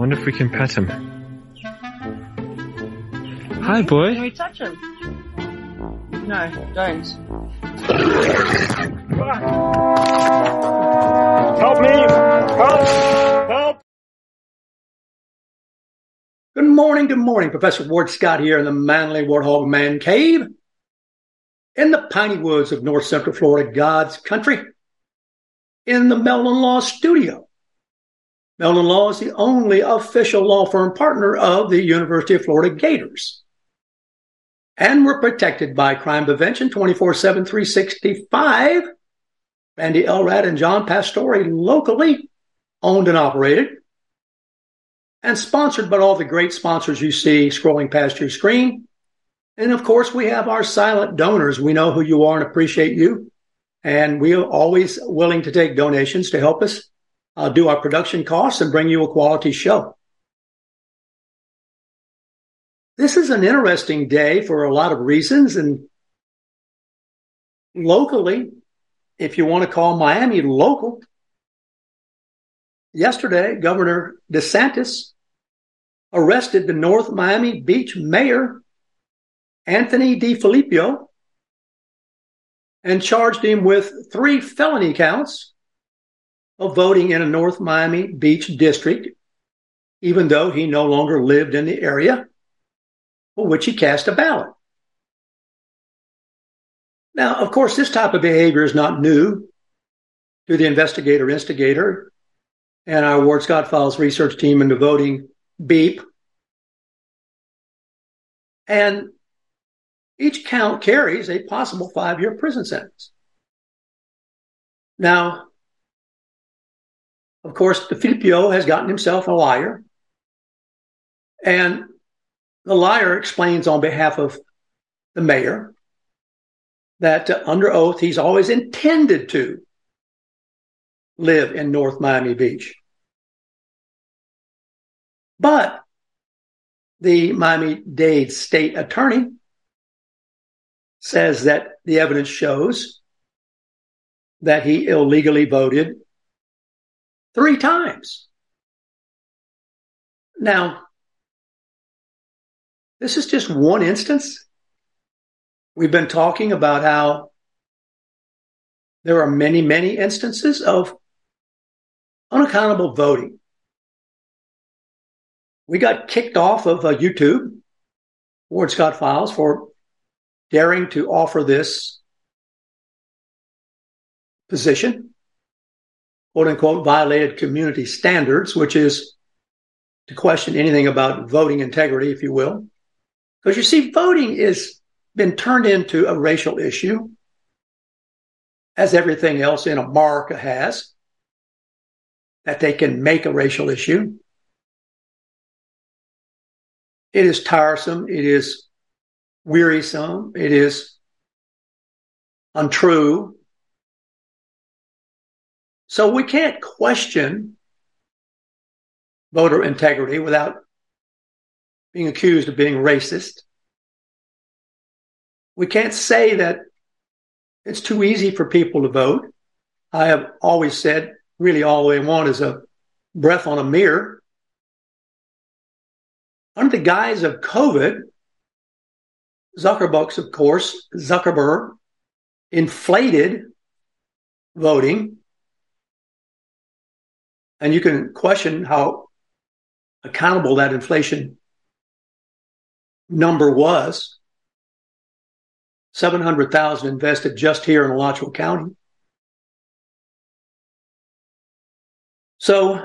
Wonder if we can pet him. Hi, boy. Can we touch him? No, don't. Help me! Help! Help! Good morning, good morning. Professor Ward Scott here in the Manly Warthog Man Cave in the piney woods of north central Florida, God's country, in the Meldon Law Studio. Meldon Law is the only official law firm partner of the University of Florida Gators. And we're protected by crime prevention 24 7, 365. Randy Elrad and John Pastore locally owned and operated and sponsored by all the great sponsors you see scrolling past your screen. And of course, we have our silent donors. We know who you are and appreciate you. And we are always willing to take donations to help us uh, do our production costs and bring you a quality show. This is an interesting day for a lot of reasons. And locally, if you want to call Miami local, yesterday, Governor DeSantis arrested the North Miami Beach mayor, Anthony DeFillipo, and charged him with three felony counts of voting in a North Miami Beach district, even though he no longer lived in the area for which he cast a ballot. Now, of course, this type of behavior is not new to the investigator instigator and our Ward Scott Files research team into voting beep. And each count carries a possible five year prison sentence. Now, of course, DeFillipo has gotten himself a liar. And the liar explains on behalf of the mayor that uh, under oath he's always intended to live in North Miami Beach. But the Miami Dade state attorney says that the evidence shows that he illegally voted three times. Now, this is just one instance. We've been talking about how there are many, many instances of unaccountable voting. We got kicked off of uh, YouTube, Ward Scott Files, for daring to offer this position, quote unquote, violated community standards, which is to question anything about voting integrity, if you will. Because you see, voting has been turned into a racial issue, as everything else in America has, that they can make a racial issue. It is tiresome. It is wearisome. It is untrue. So we can't question voter integrity without being accused of being racist. We can't say that it's too easy for people to vote. I have always said really all they want is a breath on a mirror. Under the guise of COVID, Zuckerbucks, of course, Zuckerberg inflated voting. And you can question how accountable that inflation number was. 700,000 invested just here in Alachua County. So,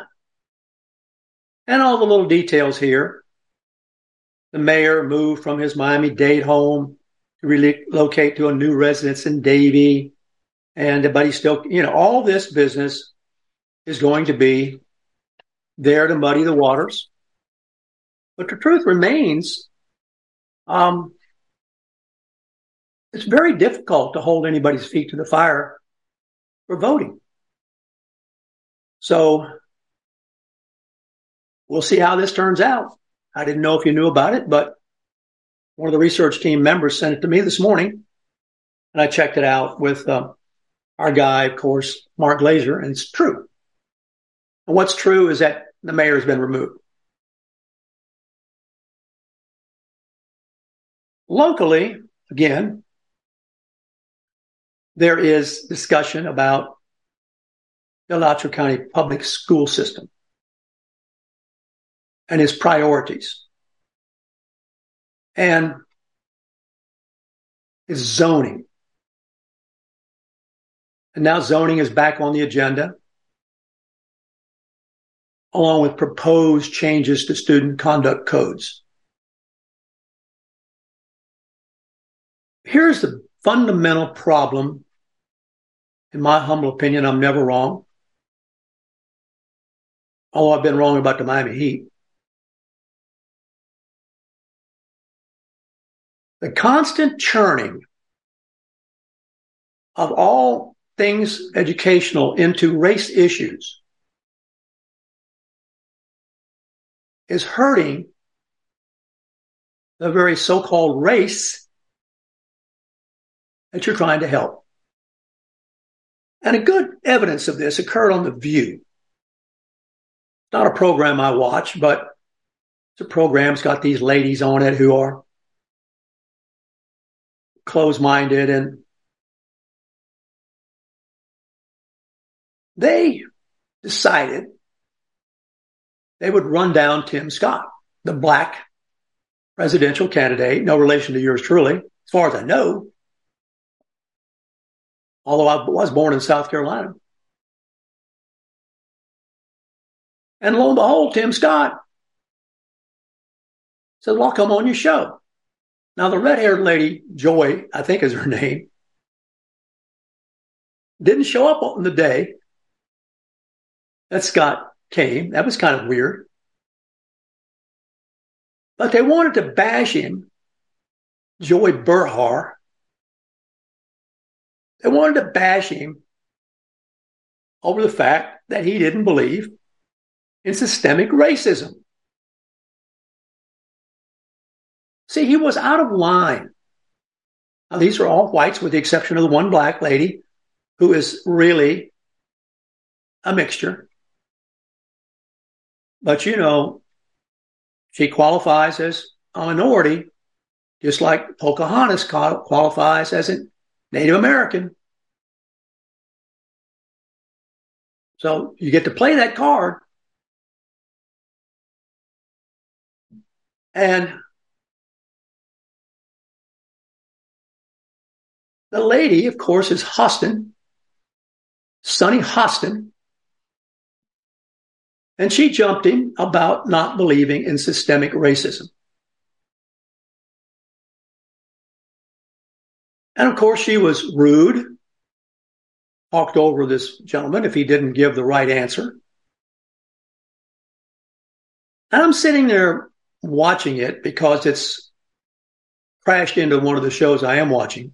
and all the little details here. The mayor moved from his Miami Dade home to relocate to a new residence in Davie. And, but he still, you know, all this business is going to be there to muddy the waters. But the truth remains, um, it's very difficult to hold anybody's feet to the fire for voting. So we'll see how this turns out. I didn't know if you knew about it, but one of the research team members sent it to me this morning, and I checked it out with uh, our guy, of course, Mark Glazer, and it's true. And what's true is that the mayor has been removed. Locally, again, there is discussion about the Alachua County public school system and its priorities and its zoning. And now zoning is back on the agenda, along with proposed changes to student conduct codes. Here's the fundamental problem. In my humble opinion, I'm never wrong. Although I've been wrong about the Miami Heat. The constant churning of all things educational into race issues is hurting the very so-called race that you're trying to help. And a good evidence of this occurred on The View. Not a program I watch, but it's a program's got these ladies on it who are close-minded and they decided they would run down Tim Scott, the black presidential candidate, no relation to yours truly, as far as I know although I was born in South Carolina. And lo and behold, Tim Scott said, Well, I'll come on your show. Now, the red haired lady, Joy, I think is her name, didn't show up on the day that Scott came. That was kind of weird. But they wanted to bash him, Joy Behar. they wanted to bash him over the fact that he didn't believe in systemic racism. See, he was out of line. Now, these are all whites with the exception of the one black lady who is really a mixture. But you know, she qualifies as a minority, just like Pocahontas qualifies as a Native American. So you get to play that card. And the lady, of course, is Hostin, Sunny Hostin. And she jumped him about not believing in systemic racism. And of course, she was rude, talked over this gentleman if he didn't give the right answer. And I'm sitting there watching it because it's crashed into one of the shows I am watching.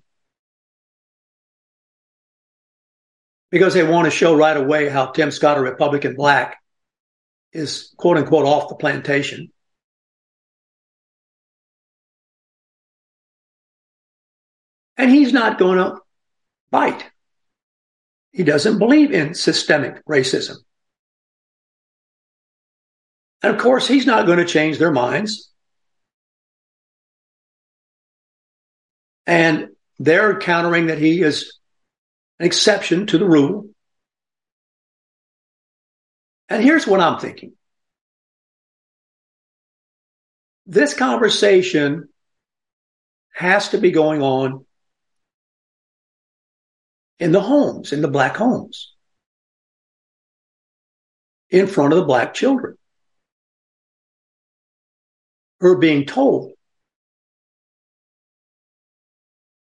Because they want to show right away how Tim Scott, a Republican black, is quote unquote off the plantation. and he's not going to bite. He doesn't believe in systemic racism. And of course, he's not going to change their minds. And they're countering that he is an exception to the rule. And here's what I'm thinking. This conversation has to be going on in the homes, in the black homes, in front of the black children who are being told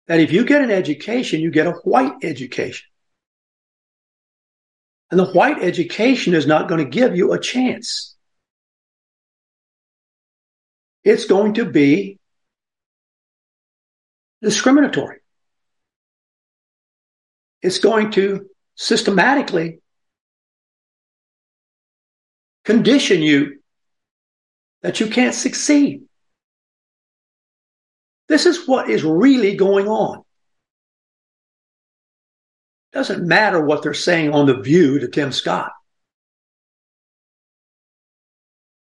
that if you get an education, you get a white education. And the white education is not going to give you a chance. It's going to be discriminatory. It's going to systematically condition you that you can't succeed. This is what is really going on. Doesn't matter what they're saying on the view to Tim Scott.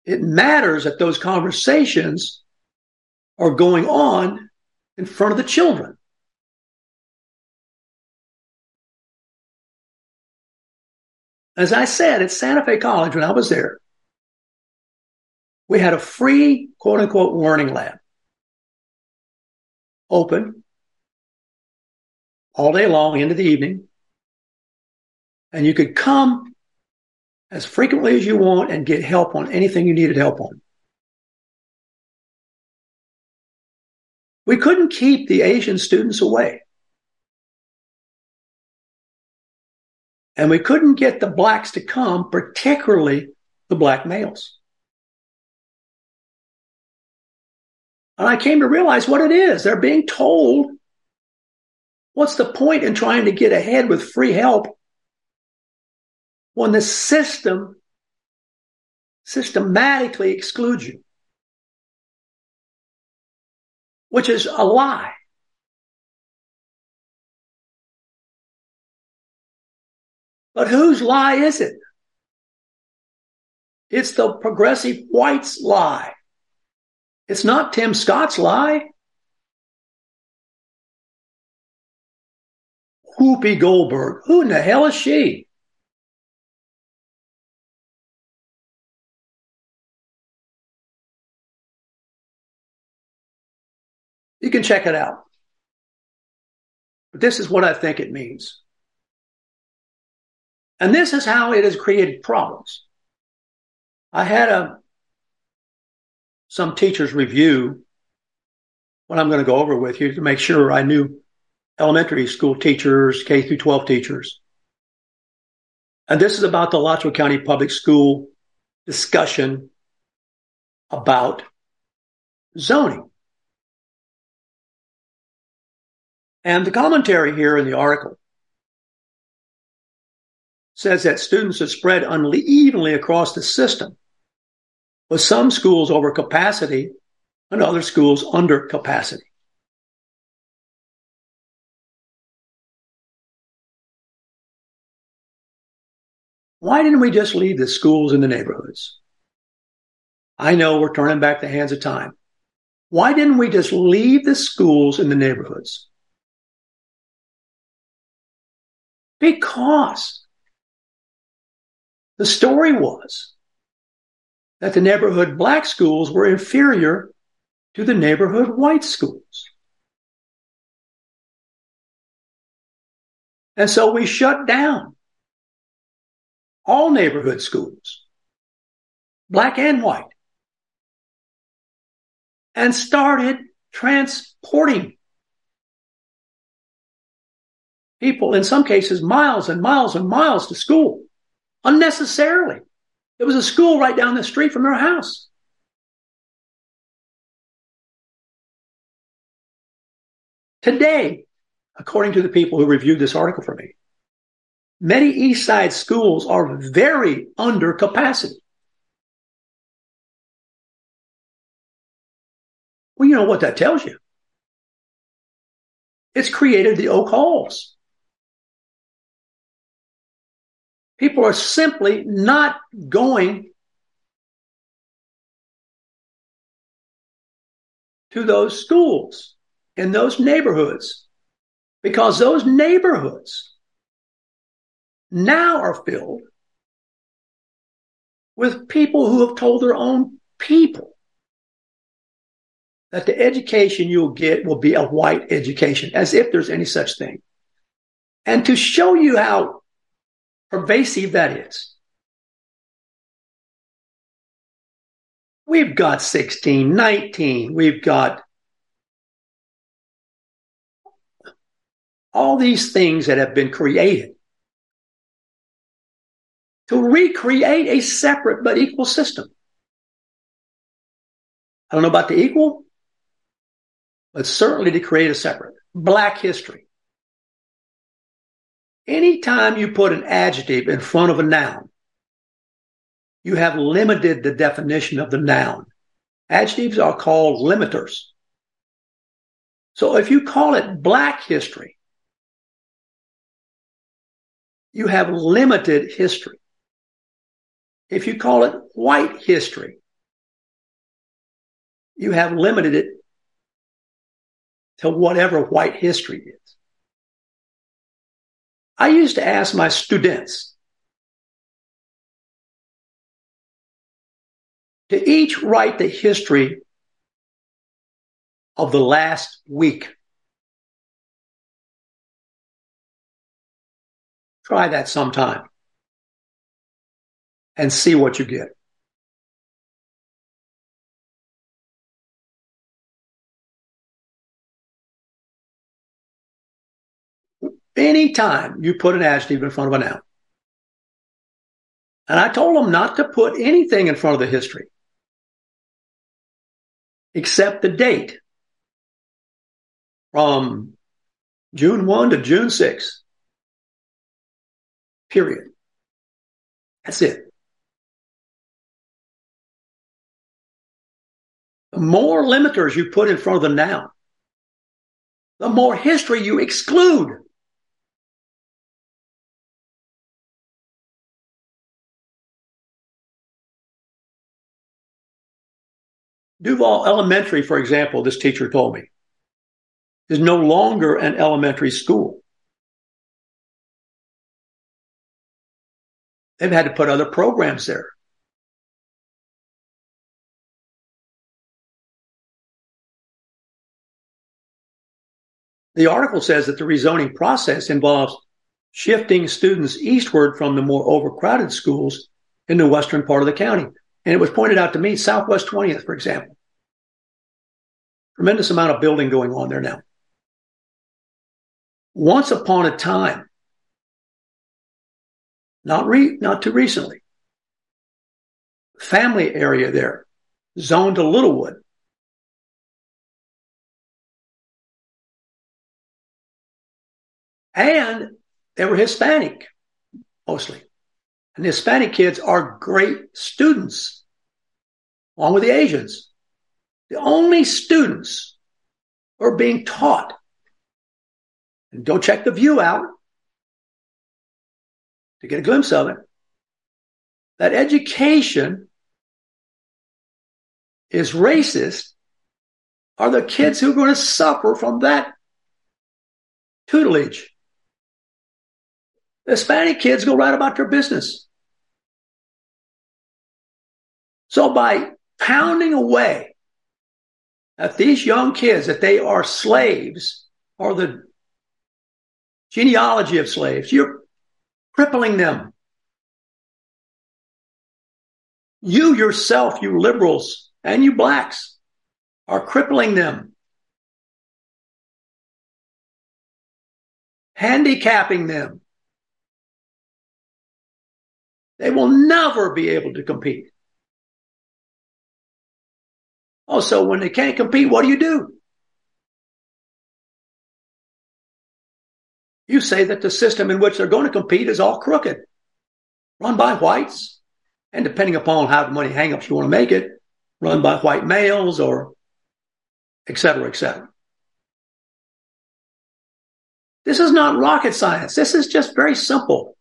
It matters that those conversations are going on in front of the children. As I said at Santa Fe College when I was there, we had a free quote unquote learning lab open all day long into the evening. And you could come as frequently as you want and get help on anything you needed help on. We couldn't keep the Asian students away. And we couldn't get the blacks to come, particularly the black males. And I came to realize what it is. They're being told what's the point in trying to get ahead with free help when the system systematically excludes you, which is a lie. But whose lie is it? It's the progressive whites lie. It's not Tim Scott's lie. Whoopi Goldberg. Who in the hell is she? You can check it out. But this is what I think it means. And this is how it has created problems. I had a some teachers review what I'm going to go over with you to make sure I knew elementary school teachers, K through 12 teachers. And this is about the Alachua County Public School discussion about zoning. And the commentary here in the article says that students are spread unevenly across the system, with some schools over capacity and other schools under capacity. Why didn't we just leave the schools in the neighborhoods? I know we're turning back the hands of time. Why didn't we just leave the schools in the neighborhoods? Because the story was that the neighborhood black schools were inferior to the neighborhood white schools. And so we shut down all neighborhood schools, black and white, and started transporting people, in some cases, miles and miles and miles to school unnecessarily. There was a school right down the street from their house. Today, according to the people who reviewed this article for me, many East Side schools are very under capacity. Well, you know what that tells you. It's created the Oak Halls. People are simply not going to those schools in those neighborhoods because those neighborhoods now are filled with people who have told their own people that the education you'll get will be a white education, as if there's any such thing. And to show you how pervasive that is. We've got 1619. We've got all these things that have been created to recreate a separate but equal system. I don't know about the equal, but certainly to create a separate. Black history. Anytime you put an adjective in front of a noun, you have limited the definition of the noun. Adjectives are called limiters. So if you call it black history, you have limited history. If you call it white history, you have limited it to whatever white history is. I used to ask my students to each write the history of the last week. Try that sometime and see what you get. Anytime you put an adjective in front of a noun. And I told them not to put anything in front of the history except the date from June 1 to June 6. Period. That's it. The more limiters you put in front of the noun, the more history you exclude. Duval Elementary, for example, this teacher told me, is no longer an elementary school. They've had to put other programs there. The article says that the rezoning process involves shifting students eastward from the more overcrowded schools in the western part of the county. And it was pointed out to me, Southwest 20th, for example. Tremendous amount of building going on there now. Once upon a time, not re, not too recently, family area there, zoned to Littlewood. And they were Hispanic mostly. And the Hispanic kids are great students, along with the Asians. The only students who are being taught, and go check the view out to get a glimpse of it, that education is racist are the kids who are going to suffer from that tutelage. Hispanic kids go right about their business. So by pounding away at these young kids that they are slaves or the genealogy of slaves, you're crippling them. You yourself, you liberals and you blacks are crippling them. Handicapping them. They will never be able to compete. Oh, also, when they can't compete, what do you do? You say that the system in which they're going to compete is all crooked, run by whites, and depending upon how many hangups you want to make it, run by white males or et cetera, et cetera. This is not rocket science. This is just very simple.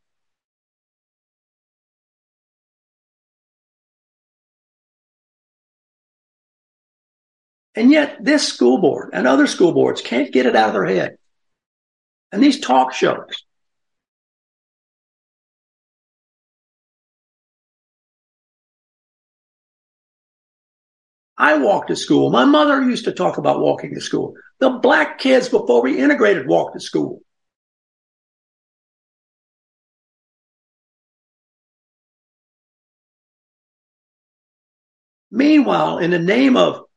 And yet this school board and other school boards can't get it out of their head. And these talk shows. I walked to school. My mother used to talk about walking to school. The black kids before we integrated walked to school. Meanwhile, in the name of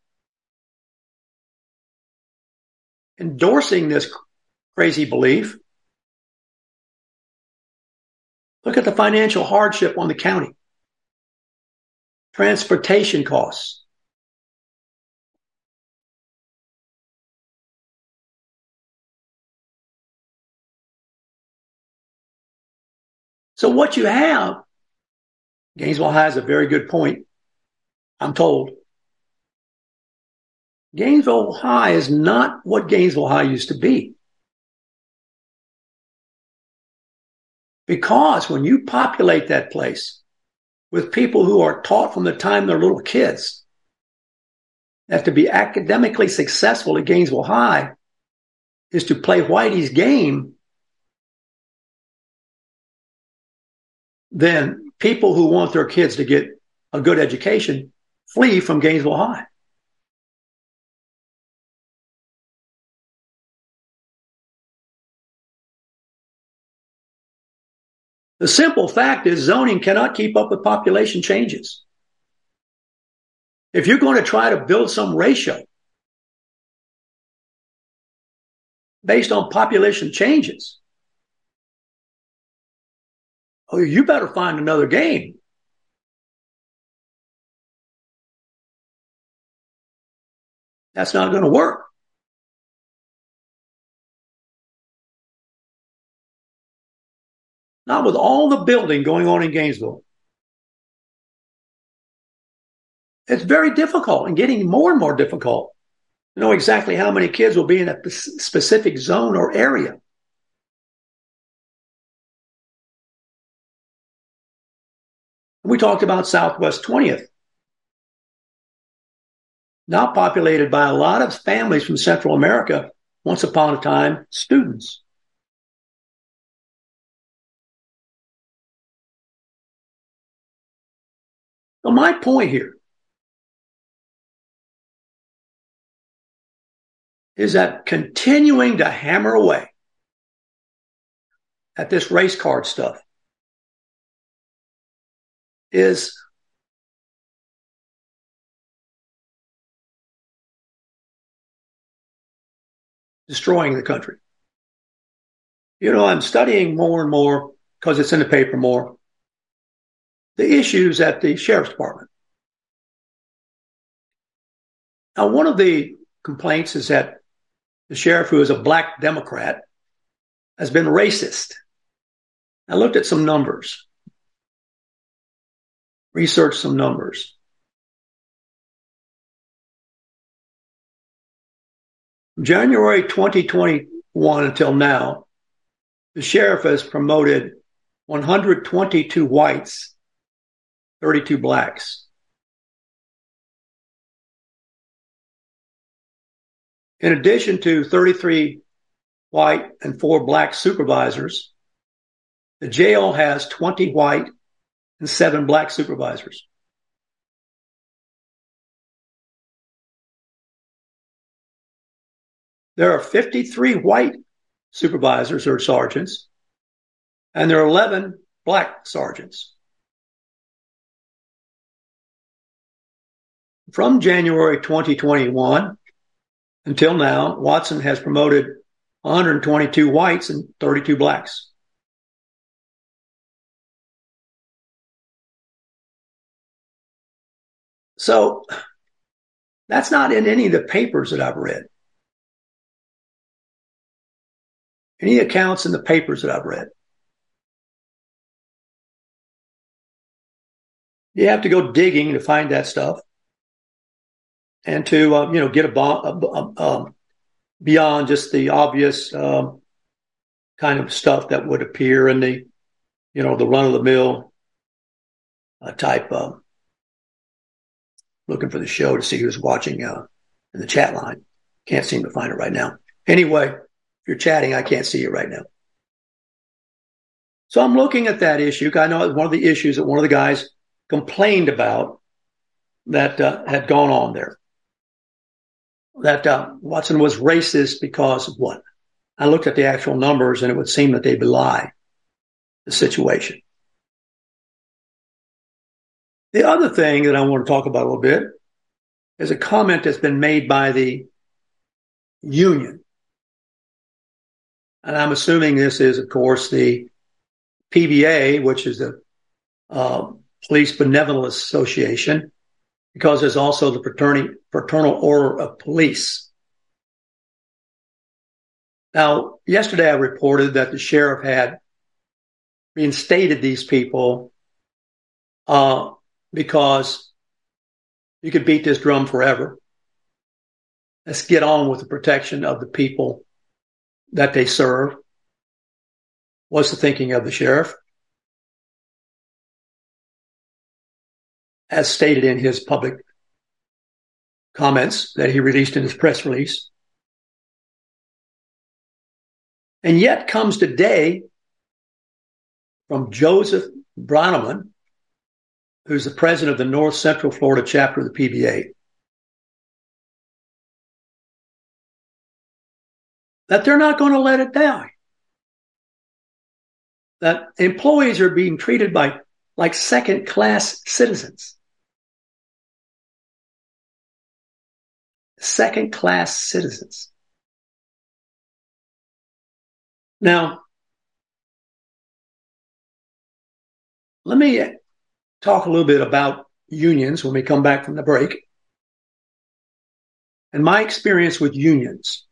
endorsing this crazy belief. Look at the financial hardship on the county, transportation costs. So what you have, Gainesville has a very good point, I'm told. Gainesville High is not what Gainesville High used to be. Because when you populate that place with people who are taught from the time they're little kids that to be academically successful at Gainesville High is to play Whitey's game, then people who want their kids to get a good education flee from Gainesville High. The simple fact is zoning cannot keep up with population changes. If you're going to try to build some ratio based on population changes, oh, you better find another game. That's not going to work. Not with all the building going on in Gainesville. It's very difficult and getting more and more difficult to know exactly how many kids will be in a specific zone or area. We talked about Southwest 20th. Now populated by a lot of families from Central America, once upon a time, students. So my point here is that continuing to hammer away at this race card stuff is destroying the country. You know, I'm studying more and more because it's in the paper more the issues at the sheriff's department. Now, one of the complaints is that the sheriff, who is a black Democrat, has been racist. I looked at some numbers, researched some numbers. January 2021 until now, the sheriff has promoted 122 whites 32 blacks. In addition to 33 white and four black supervisors, the jail has 20 white and seven black supervisors. There are 53 white supervisors or sergeants, and there are 11 black sergeants. From January 2021 until now, Watson has promoted 122 whites and 32 blacks. So that's not in any of the papers that I've read. Any accounts in the papers that I've read. You have to go digging to find that stuff and to uh, you know get a, a, um, beyond just the obvious um, kind of stuff that would appear in the you know the run of the mill uh, type. Uh, looking for the show to see who's watching uh, in the chat line. Can't seem to find it right now. Anyway, if you're chatting, I can't see you right now. So I'm looking at that issue. I know it's one of the issues that one of the guys complained about that uh, had gone on there that uh, Watson was racist because of what? I looked at the actual numbers and it would seem that they belie the situation. The other thing that I want to talk about a little bit is a comment that's been made by the union. And I'm assuming this is, of course, the PBA, which is the uh, Police Benevolence Association, because there's also the Fraternal Order of Police. Now, yesterday I reported that the sheriff had reinstated these people uh, because you could beat this drum forever. Let's get on with the protection of the people that they serve. What's the thinking of the sheriff? As stated in his public comments that he released in his press release. And yet comes today from Joseph Braneman, who's the president of the North Central Florida chapter of the PBA, that they're not going to let it die. That employees are being treated by like second class citizens. Second class citizens. Now, let me talk a little bit about unions when we come back from the break and my experience with unions.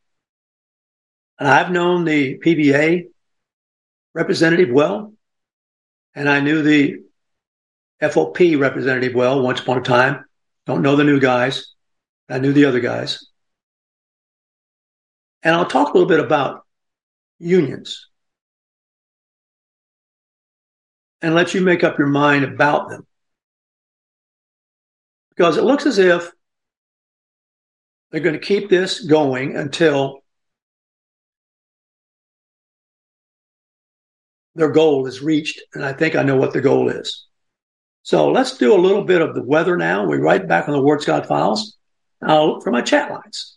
And I've known the PBA representative well, and I knew the FOP representative well once upon a time. Don't know the new guys. I knew the other guys. And I'll talk a little bit about unions and let you make up your mind about them. Because it looks as if they're going to keep this going until their goal is reached. And I think I know what the goal is. So let's do a little bit of the weather now. We write back on the Ward Scott files. Now for my chat lines.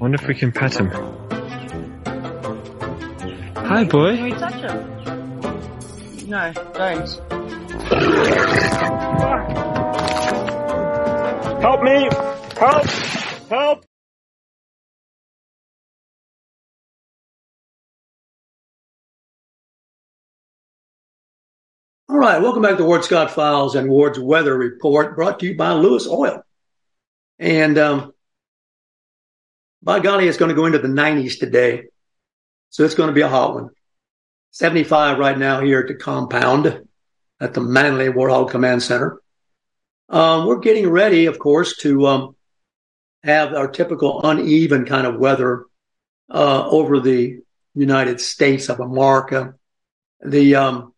Wonder if we can pet him. Hi, boy. Can we touch him? No, don't. Help me! Help! Help! All right, welcome back to Ward Scott Files and Ward's Weather Report, brought to you by Lewis Oil. And um, by golly, it's going to go into the 90s today. So it's going to be a hot one. 75 right now here at the compound at the Manley Warthog Command Center. Um, we're getting ready, of course, to um, have our typical uneven kind of weather uh, over the United States of America. The um,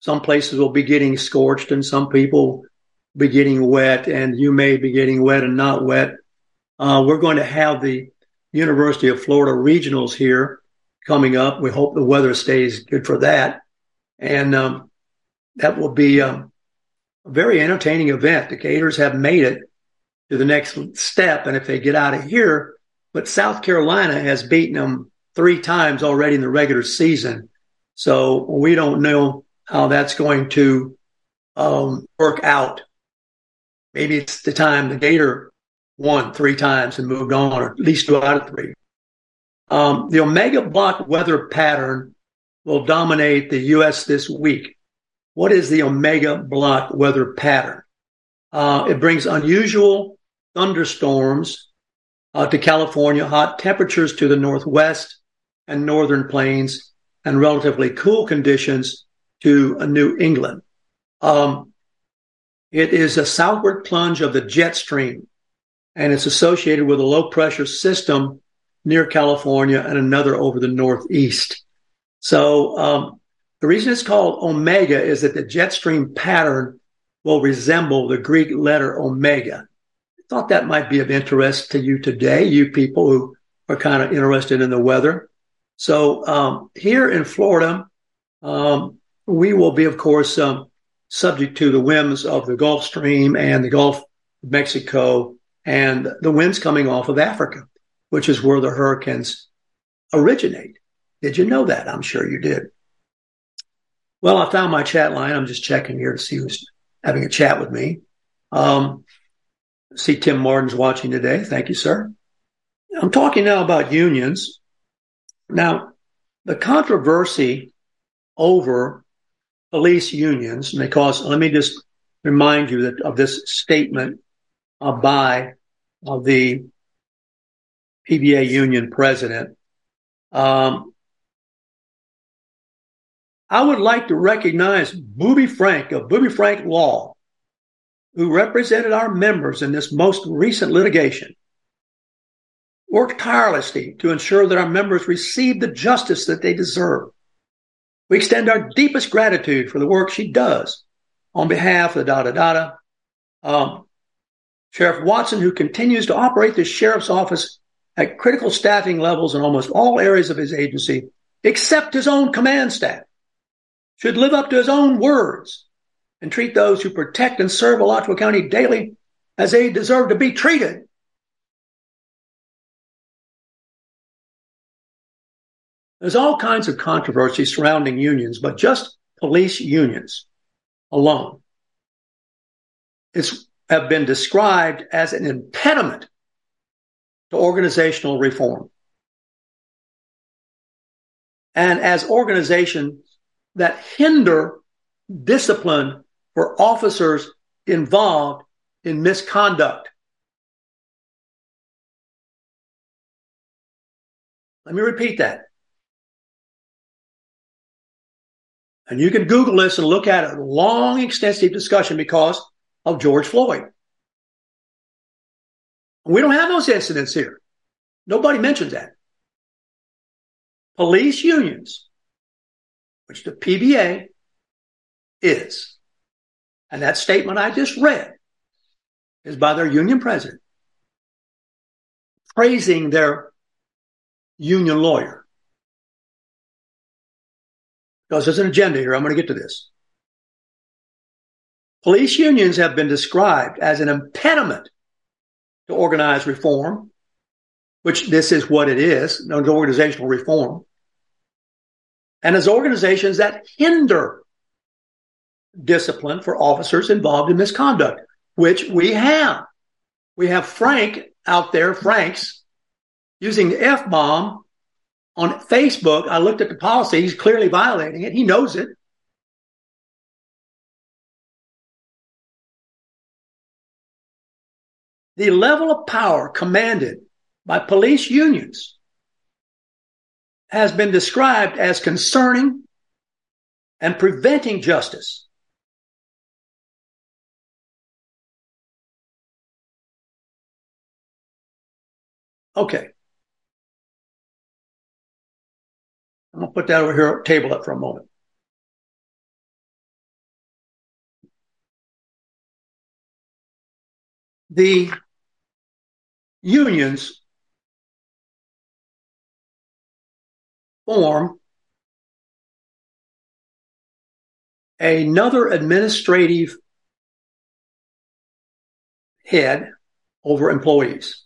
some places will be getting scorched, and some people be getting wet, and you may be getting wet and not wet. Uh, we're going to have the University of Florida regionals here coming up. We hope the weather stays good for that, and um, that will be um, a very entertaining event. The Gators have made it to the next step, and if they get out of here, but South Carolina has beaten them three times already in the regular season, so we don't know how that's going to um, work out. Maybe it's the time the Gator won three times and moved on, or at least two out of three. Um, the Omega block weather pattern will dominate the U.S. this week. What is the Omega block weather pattern? Uh, it brings unusual thunderstorms uh, to California, hot temperatures to the northwest and northern plains, and relatively cool conditions to New England. Um, it is a southward plunge of the jet stream, and it's associated with a low pressure system near California and another over the northeast. So um, the reason it's called omega is that the jet stream pattern will resemble the Greek letter omega. I thought that might be of interest to you today, you people who are kind of interested in the weather. So um, here in Florida, um, we will be, of course, um, subject to the whims of the Gulf Stream and the Gulf of Mexico and the winds coming off of Africa, which is where the hurricanes originate. Did you know that? I'm sure you did. Well, I found my chat line. I'm just checking here to see who's having a chat with me. Um, see Tim Martin's watching today. Thank you, sir. I'm talking now about unions. Now, the controversy over police unions because let me just remind you that of this statement uh, by uh, the PBA union president. Um, I would like to recognize Booby Frank of Booby Frank Law, who represented our members in this most recent litigation, worked tirelessly to ensure that our members receive the justice that they deserve. We extend our deepest gratitude for the work she does on behalf of the da da da. Um, Sheriff Watson, who continues to operate the sheriff's office at critical staffing levels in almost all areas of his agency, except his own command staff, should live up to his own words and treat those who protect and serve Alachua County daily as they deserve to be treated. There's all kinds of controversy surrounding unions, but just police unions alone is, have been described as an impediment to organizational reform. And as organizations that hinder discipline for officers involved in misconduct. Let me repeat that. And you can Google this and look at a long, extensive discussion because of George Floyd. We don't have those incidents here. Nobody mentions that. Police unions, which the PBA is, and that statement I just read is by their union president, praising their union lawyer because there's an agenda here. I'm going to get to this. Police unions have been described as an impediment to organized reform, which this is what it is, no organizational reform, and as organizations that hinder discipline for officers involved in misconduct, which we have. We have Frank out there, Frank's, using the F bomb on Facebook, I looked at the policy. He's clearly violating it. He knows it. The level of power commanded by police unions has been described as concerning and preventing justice. Okay. I'm going to put that over here, table it for a moment. The unions form another administrative head over employees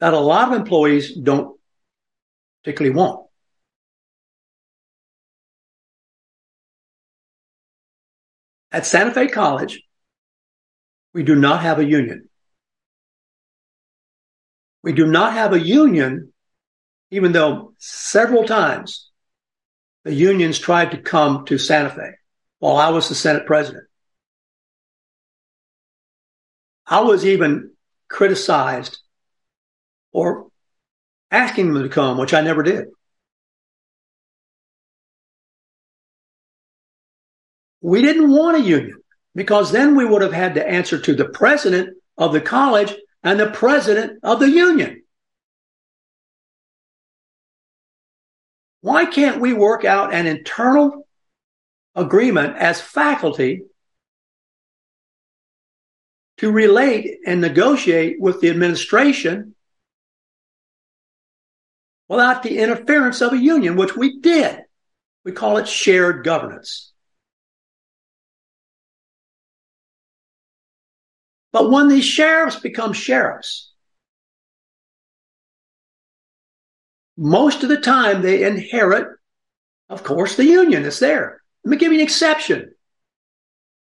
that a lot of employees don't particularly want. At Santa Fe College, we do not have a union. We do not have a union, even though several times the unions tried to come to Santa Fe while I was the Senate president. I was even criticized or asking them to come, which I never did. We didn't want a union because then we would have had to answer to the president of the college and the president of the union. Why can't we work out an internal agreement as faculty to relate and negotiate with the administration without the interference of a union, which we did? We call it shared governance. But when these sheriffs become sheriffs, most of the time they inherit, of course, the union is there. Let me give you an exception.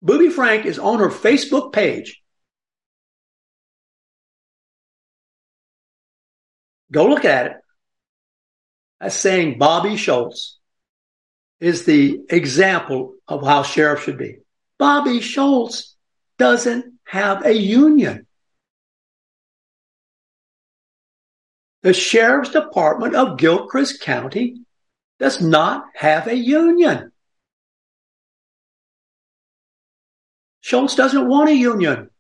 Booby Frank is on her Facebook page. Go look at it. As saying Bobby Schultz is the example of how sheriff should be. Bobby Schultz doesn't have a union. The Sheriff's Department of Gilchrist County does not have a union. Schultz doesn't want a union.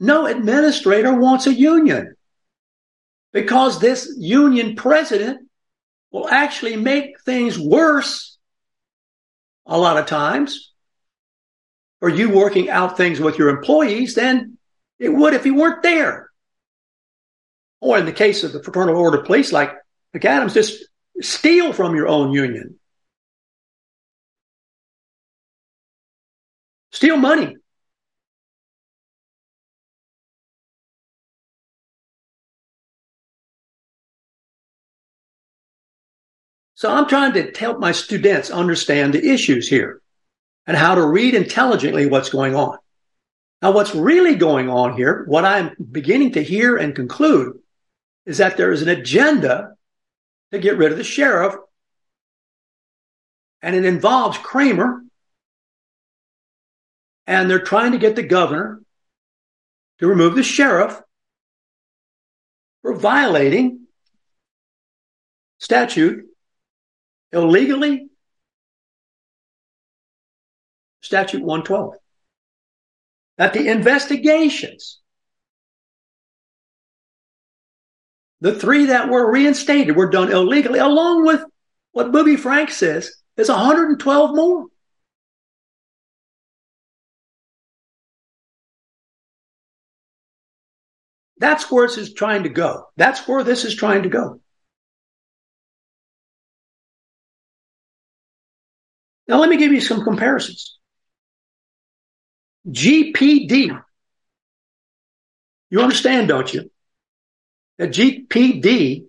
No administrator wants a union because this union president will actually make things worse a lot of times or you working out things with your employees than it would if you weren't there. Or in the case of the Fraternal Order of Police, like McAdams, just steal from your own union. Steal money. So I'm trying to help my students understand the issues here and how to read intelligently what's going on. Now, what's really going on here, what I'm beginning to hear and conclude, is that there is an agenda to get rid of the sheriff, and it involves Kramer, and they're trying to get the governor to remove the sheriff for violating statute illegally Statute 112. That the investigations, the three that were reinstated were done illegally, along with what Booby Frank says is 112 more. That's where this is trying to go. That's where this is trying to go. Now, let me give you some comparisons. GPD. You understand, don't you? That GPD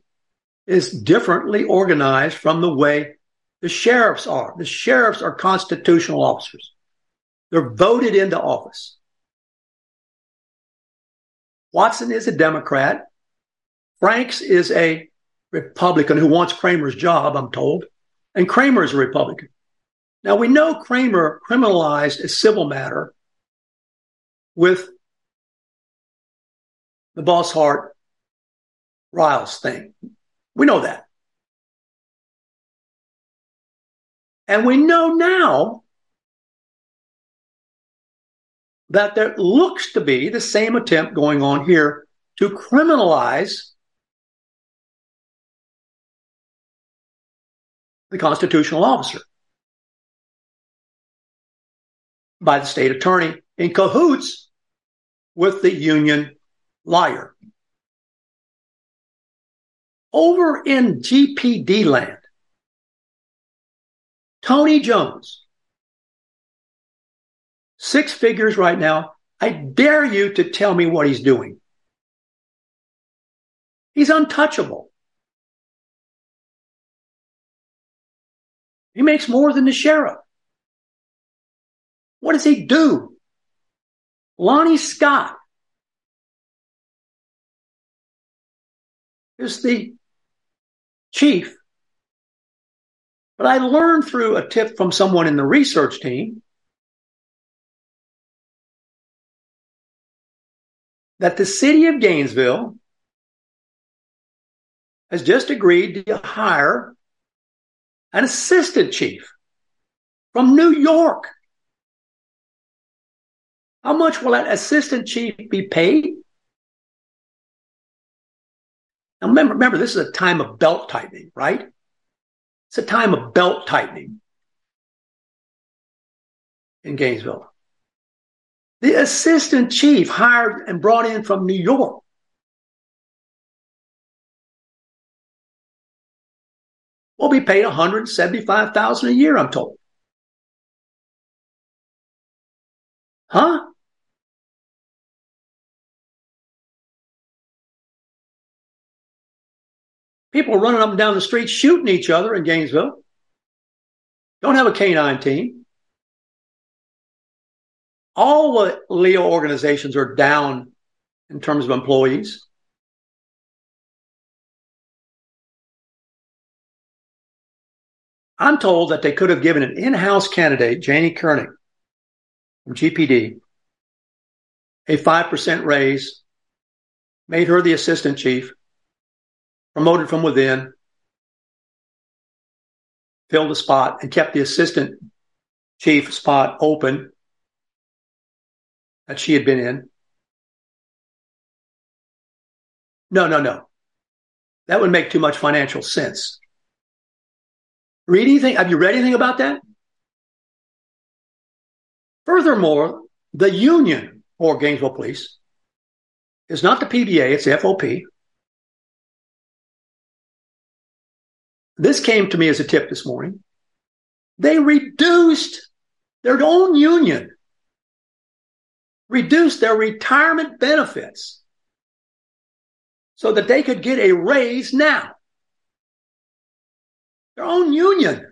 is differently organized from the way the sheriffs are. The sheriffs are constitutional officers. They're voted into office. Watson is a Democrat. Franks is a Republican who wants Kramer's job, I'm told. And Kramer is a Republican. Now we know Kramer criminalized a civil matter with the Boss Hart Riles thing. We know that. And we know now that there looks to be the same attempt going on here to criminalize the constitutional officer by the state attorney in cahoots with the union liar. Over in GPD land, Tony Jones, six figures right now. I dare you to tell me what he's doing. He's untouchable. He makes more than the sheriff. What does he do? Lonnie Scott is the chief. But I learned through a tip from someone in the research team that the city of Gainesville has just agreed to hire an assistant chief from New York. How much will that assistant chief be paid? Now remember, remember, this is a time of belt tightening, right? It's a time of belt tightening in Gainesville. The assistant chief hired and brought in from New York will be paid 175,000 a year, I'm told. Huh? People are running up and down the street shooting each other in Gainesville. Don't have a canine team. All the Leo organizations are down in terms of employees. I'm told that they could have given an in-house candidate, Janie Koenig from GPD, a 5% raise, made her the assistant chief, promoted from within, filled the spot, and kept the assistant chief spot open that she had been in. No, no, no. That would make too much financial sense. Read anything? Have you read anything about that? Furthermore, the union or Gainesville Police is not the PBA, it's the FOP. This came to me as a tip this morning. They reduced their own union, reduced their retirement benefits so that they could get a raise now. Their own union.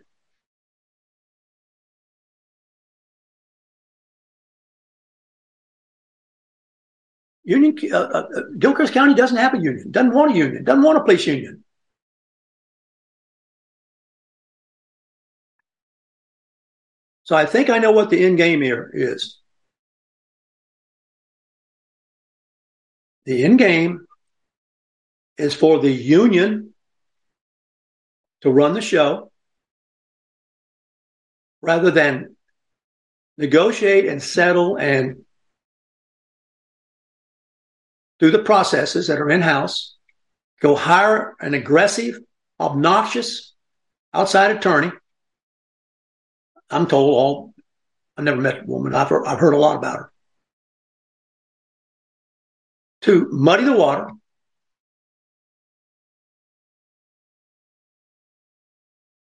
Union, uh, uh, Gilchrist County doesn't have a union, doesn't want a union, doesn't want a police union. So I think I know what the end game here is. The end game is for the union to run the show rather than negotiate and settle and do the processes that are in house, go hire an aggressive, obnoxious outside attorney I'm told all, I never met a woman. I've heard, I've heard a lot about her. To muddy the water,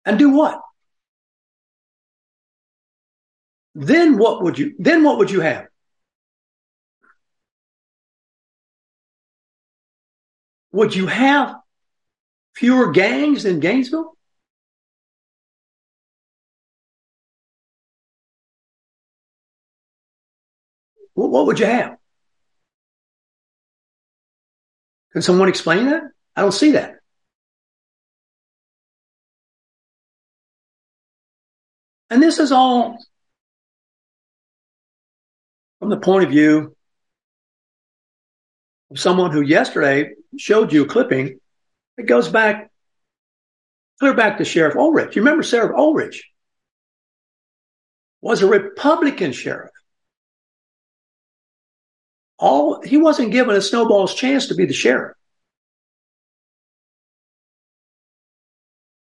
and do what? Then what would you? Then what would you have? Would you have fewer gangs in Gainesville? What, what would you have? Can someone explain that? I don't see that. And this is all from the point of view of someone who yesterday showed you a clipping that goes back clear back to Sheriff Ulrich. You remember Sheriff Ulrich was a Republican sheriff. All he wasn't given a snowball's chance to be the sheriff.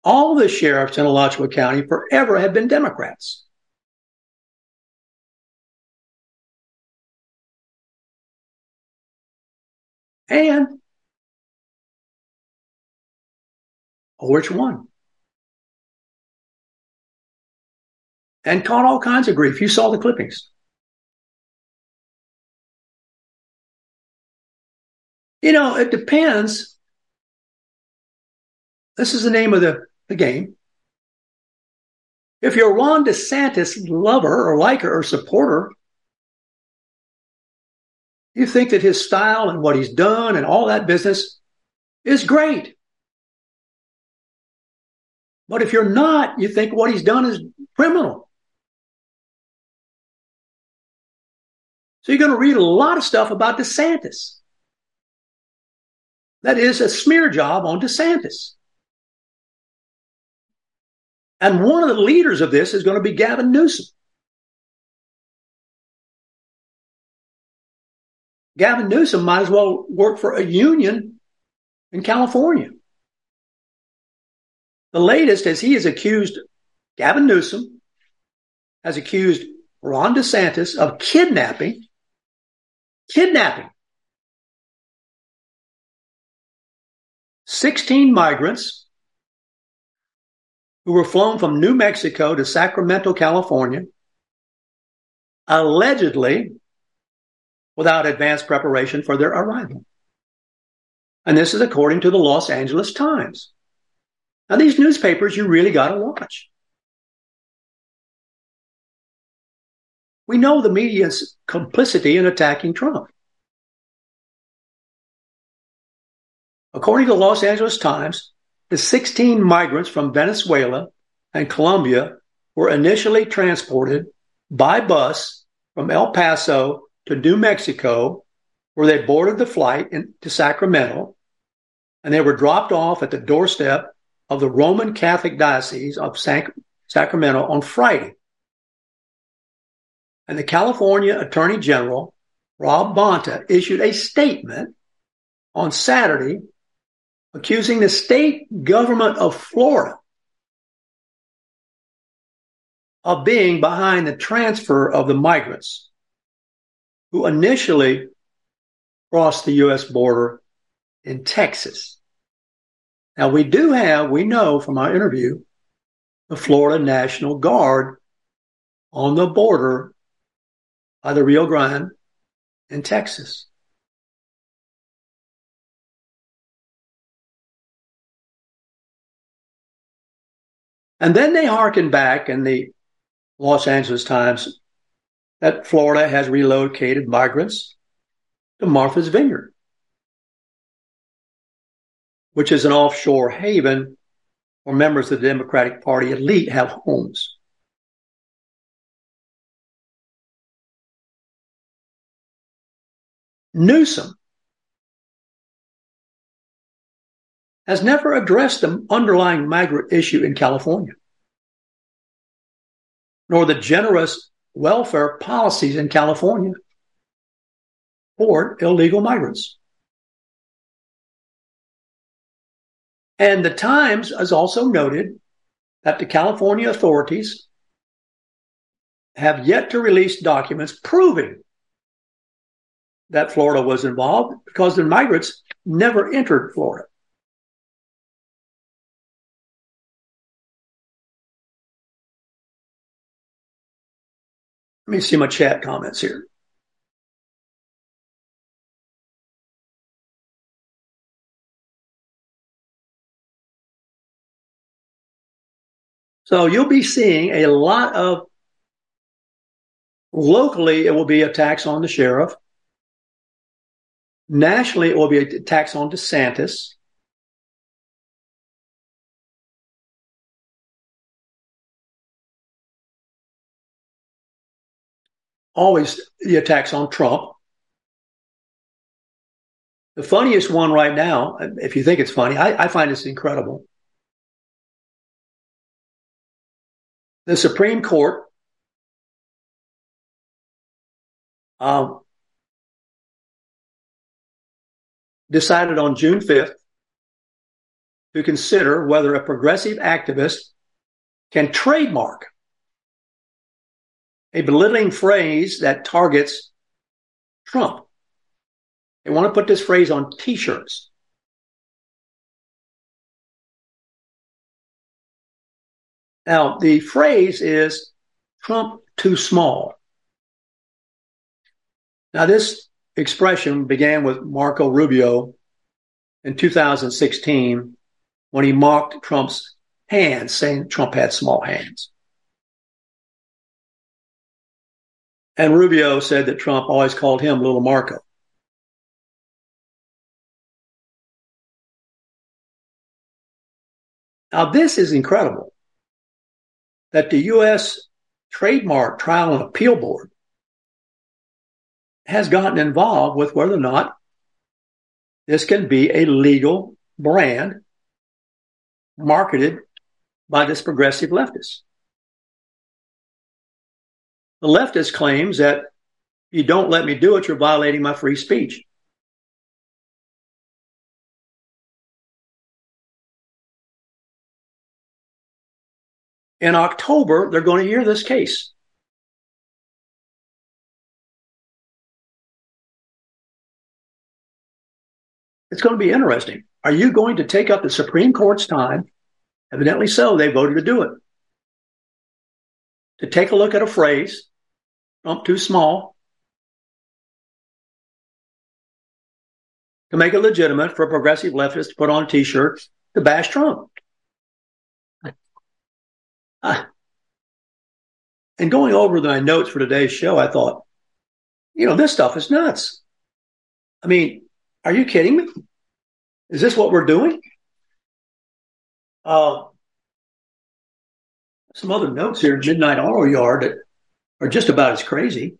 All the sheriffs in Alachua County forever have been Democrats. And oh, which one? And caught all kinds of grief. You saw the clippings. You know, it depends. This is the name of the, the game. If you're a Ron DeSantis lover or liker or supporter, you think that his style and what he's done and all that business is great. But if you're not, you think what he's done is criminal. So you're going to read a lot of stuff about DeSantis. That is a smear job on DeSantis. And one of the leaders of this is going to be Gavin Newsom. Gavin Newsom might as well work for a union in California. The latest is he has accused Gavin Newsom, has accused Ron DeSantis of kidnapping, kidnapping 16 migrants who were flown from New Mexico to Sacramento, California, allegedly without advance preparation for their arrival. And this is according to the Los Angeles Times. Now, these newspapers you really got to watch. We know the media's complicity in attacking Trump. According to the Los Angeles Times, the 16 migrants from Venezuela and Colombia were initially transported by bus from El Paso to New Mexico, where they boarded the flight in, to Sacramento, and they were dropped off at the doorstep of the Roman Catholic Diocese of Sac- Sacramento on Friday. And the California Attorney General, Rob Bonta, issued a statement on Saturday accusing the state government of Florida of being behind the transfer of the migrants who initially crossed the U.S. border in Texas. Now, we do have, we know from our interview, the Florida National Guard on the border by the Rio Grande in Texas. And then they hearken back in the Los Angeles Times that Florida has relocated migrants to Martha's Vineyard which is an offshore haven where members of the Democratic Party elite have homes. Newsom has never addressed the underlying migrant issue in California, nor the generous welfare policies in California for illegal migrants. And the Times has also noted that the California authorities have yet to release documents proving that Florida was involved because the migrants never entered Florida. Let me see my chat comments here. So you'll be seeing a lot of locally, it will be a tax on the sheriff. Nationally, it will be a tax on DeSantis. Always the attacks on Trump. The funniest one right now, if you think it's funny, I, I find this incredible. The Supreme Court um, decided on June 5th to consider whether a progressive activist can trademark a belittling phrase that targets Trump. They want to put this phrase on t shirts. Now, the phrase is Trump too small. Now, this expression began with Marco Rubio in 2016 when he mocked Trump's hands, saying Trump had small hands. And Rubio said that Trump always called him Little Marco. Now, this is incredible that the U.S. Trademark Trial and Appeal Board has gotten involved with whether or not this can be a legal brand marketed by this progressive leftist. The leftist claims that you don't let me do it, you're violating my free speech. In October, they're going to hear this case. It's going to be interesting. Are you going to take up the Supreme Court's time? Evidently so. They voted to do it. To take a look at a phrase, Trump too small, to make it legitimate for a progressive leftist to put on a t-shirt to bash Trump. And going over my notes for today's show, I thought, you know, this stuff is nuts. I mean, are you kidding me? Is this what we're doing? Uh, some other notes here, Midnight Auto Yard, that are just about as crazy.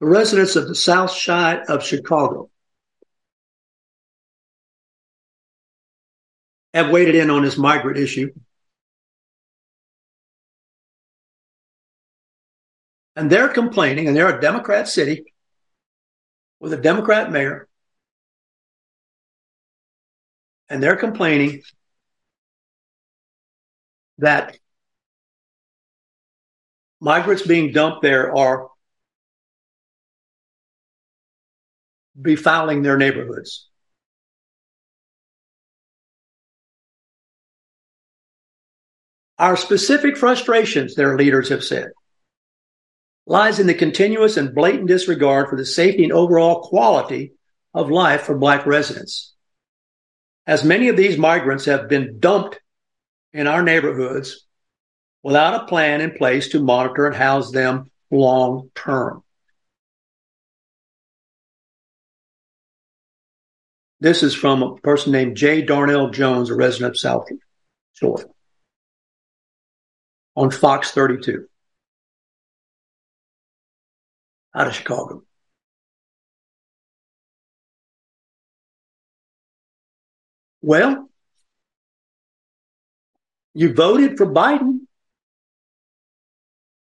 the residents of the south side of Chicago have weighed in on this migrant issue. And they're complaining, and they're a Democrat city with a Democrat mayor. And they're complaining that migrants being dumped there are befouling their neighborhoods. Our specific frustrations, their leaders have said, lies in the continuous and blatant disregard for the safety and overall quality of life for Black residents. As many of these migrants have been dumped in our neighborhoods without a plan in place to monitor and house them long term. This is from a person named J. Darnell Jones, a resident of South Shore, on Fox 32 out of Chicago. Well, you voted for Biden.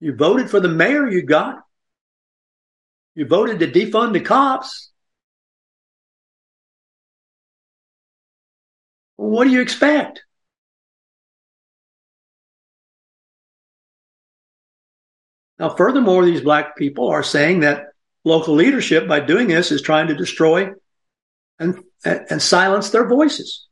You voted for the mayor you got. You voted to defund the cops. What do you expect? Now, furthermore, these black people are saying that local leadership, by doing this, is trying to destroy and, and silence their voices.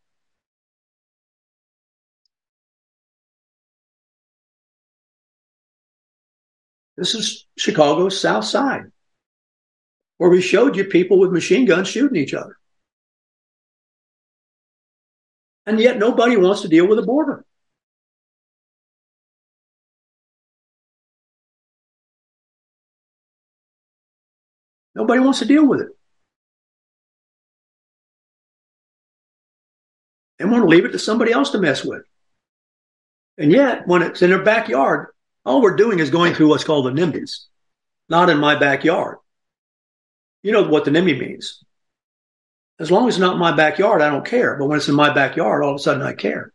This is Chicago's South Side, where we showed you people with machine guns shooting each other. And yet nobody wants to deal with the border. Nobody wants to deal with it. They want to leave it to somebody else to mess with. And yet, when it's in their backyard, all we're doing is going through what's called the NIMBYs, not in my backyard. You know what the NIMBY means. As long as it's not in my backyard, I don't care. But when it's in my backyard, all of a sudden I care.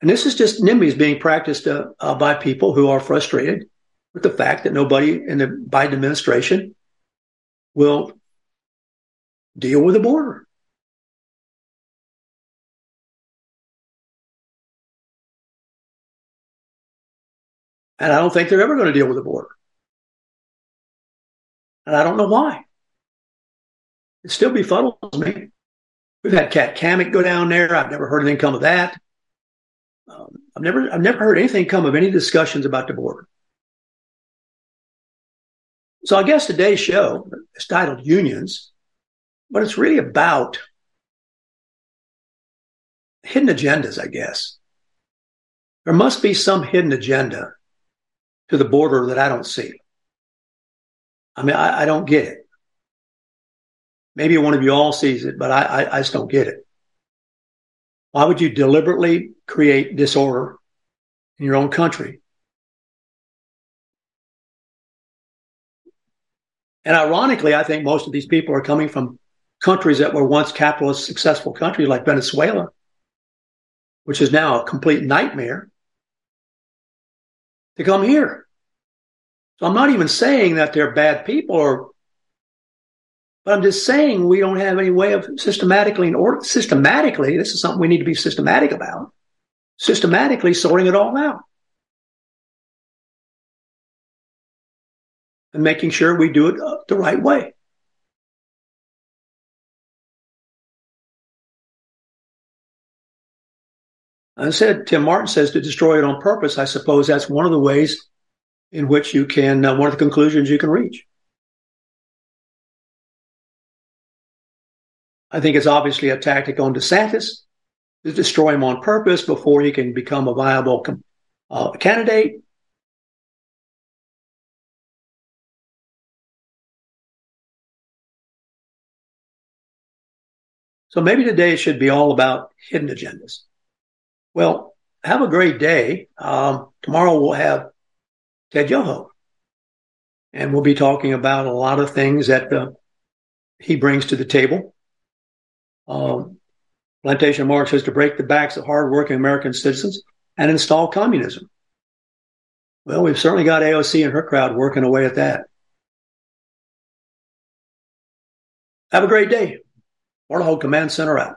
And this is just NIMBYs being practiced uh, uh, by people who are frustrated with the fact that nobody in the Biden administration will deal with the border. And I don't think they're ever going to deal with the border. And I don't know why. It still befuddles me. We've had Kat Cammack go down there. I've never heard anything come of that. Um, I've never, I've never heard anything come of any discussions about the border. So I guess today's show is titled Unions, but it's really about hidden agendas, I guess. There must be some hidden agenda to the border that I don't see. I mean, I, I don't get it. Maybe one of you all sees it, but I, I, I just don't get it. Why would you deliberately create disorder in your own country? And ironically, I think most of these people are coming from countries that were once capitalist, successful countries like Venezuela, which is now a complete nightmare to come here. So I'm not even saying that they're bad people or but I'm just saying we don't have any way of systematically and or systematically, this is something we need to be systematic about, systematically sorting it all out. And making sure we do it the right way. I said, Tim Martin says to destroy it on purpose. I suppose that's one of the ways in which you can, uh, one of the conclusions you can reach. I think it's obviously a tactic on DeSantis to destroy him on purpose before he can become a viable uh, candidate. So maybe today should be all about hidden agendas. Well, have a great day. Um, tomorrow we'll have Ted Yoho, and we'll be talking about a lot of things that uh, he brings to the table. Um, Plantation Marx says to break the backs of hardworking American citizens and install communism. Well, we've certainly got AOC and her crowd working away at that. Have a great day. Warthog Command Center out.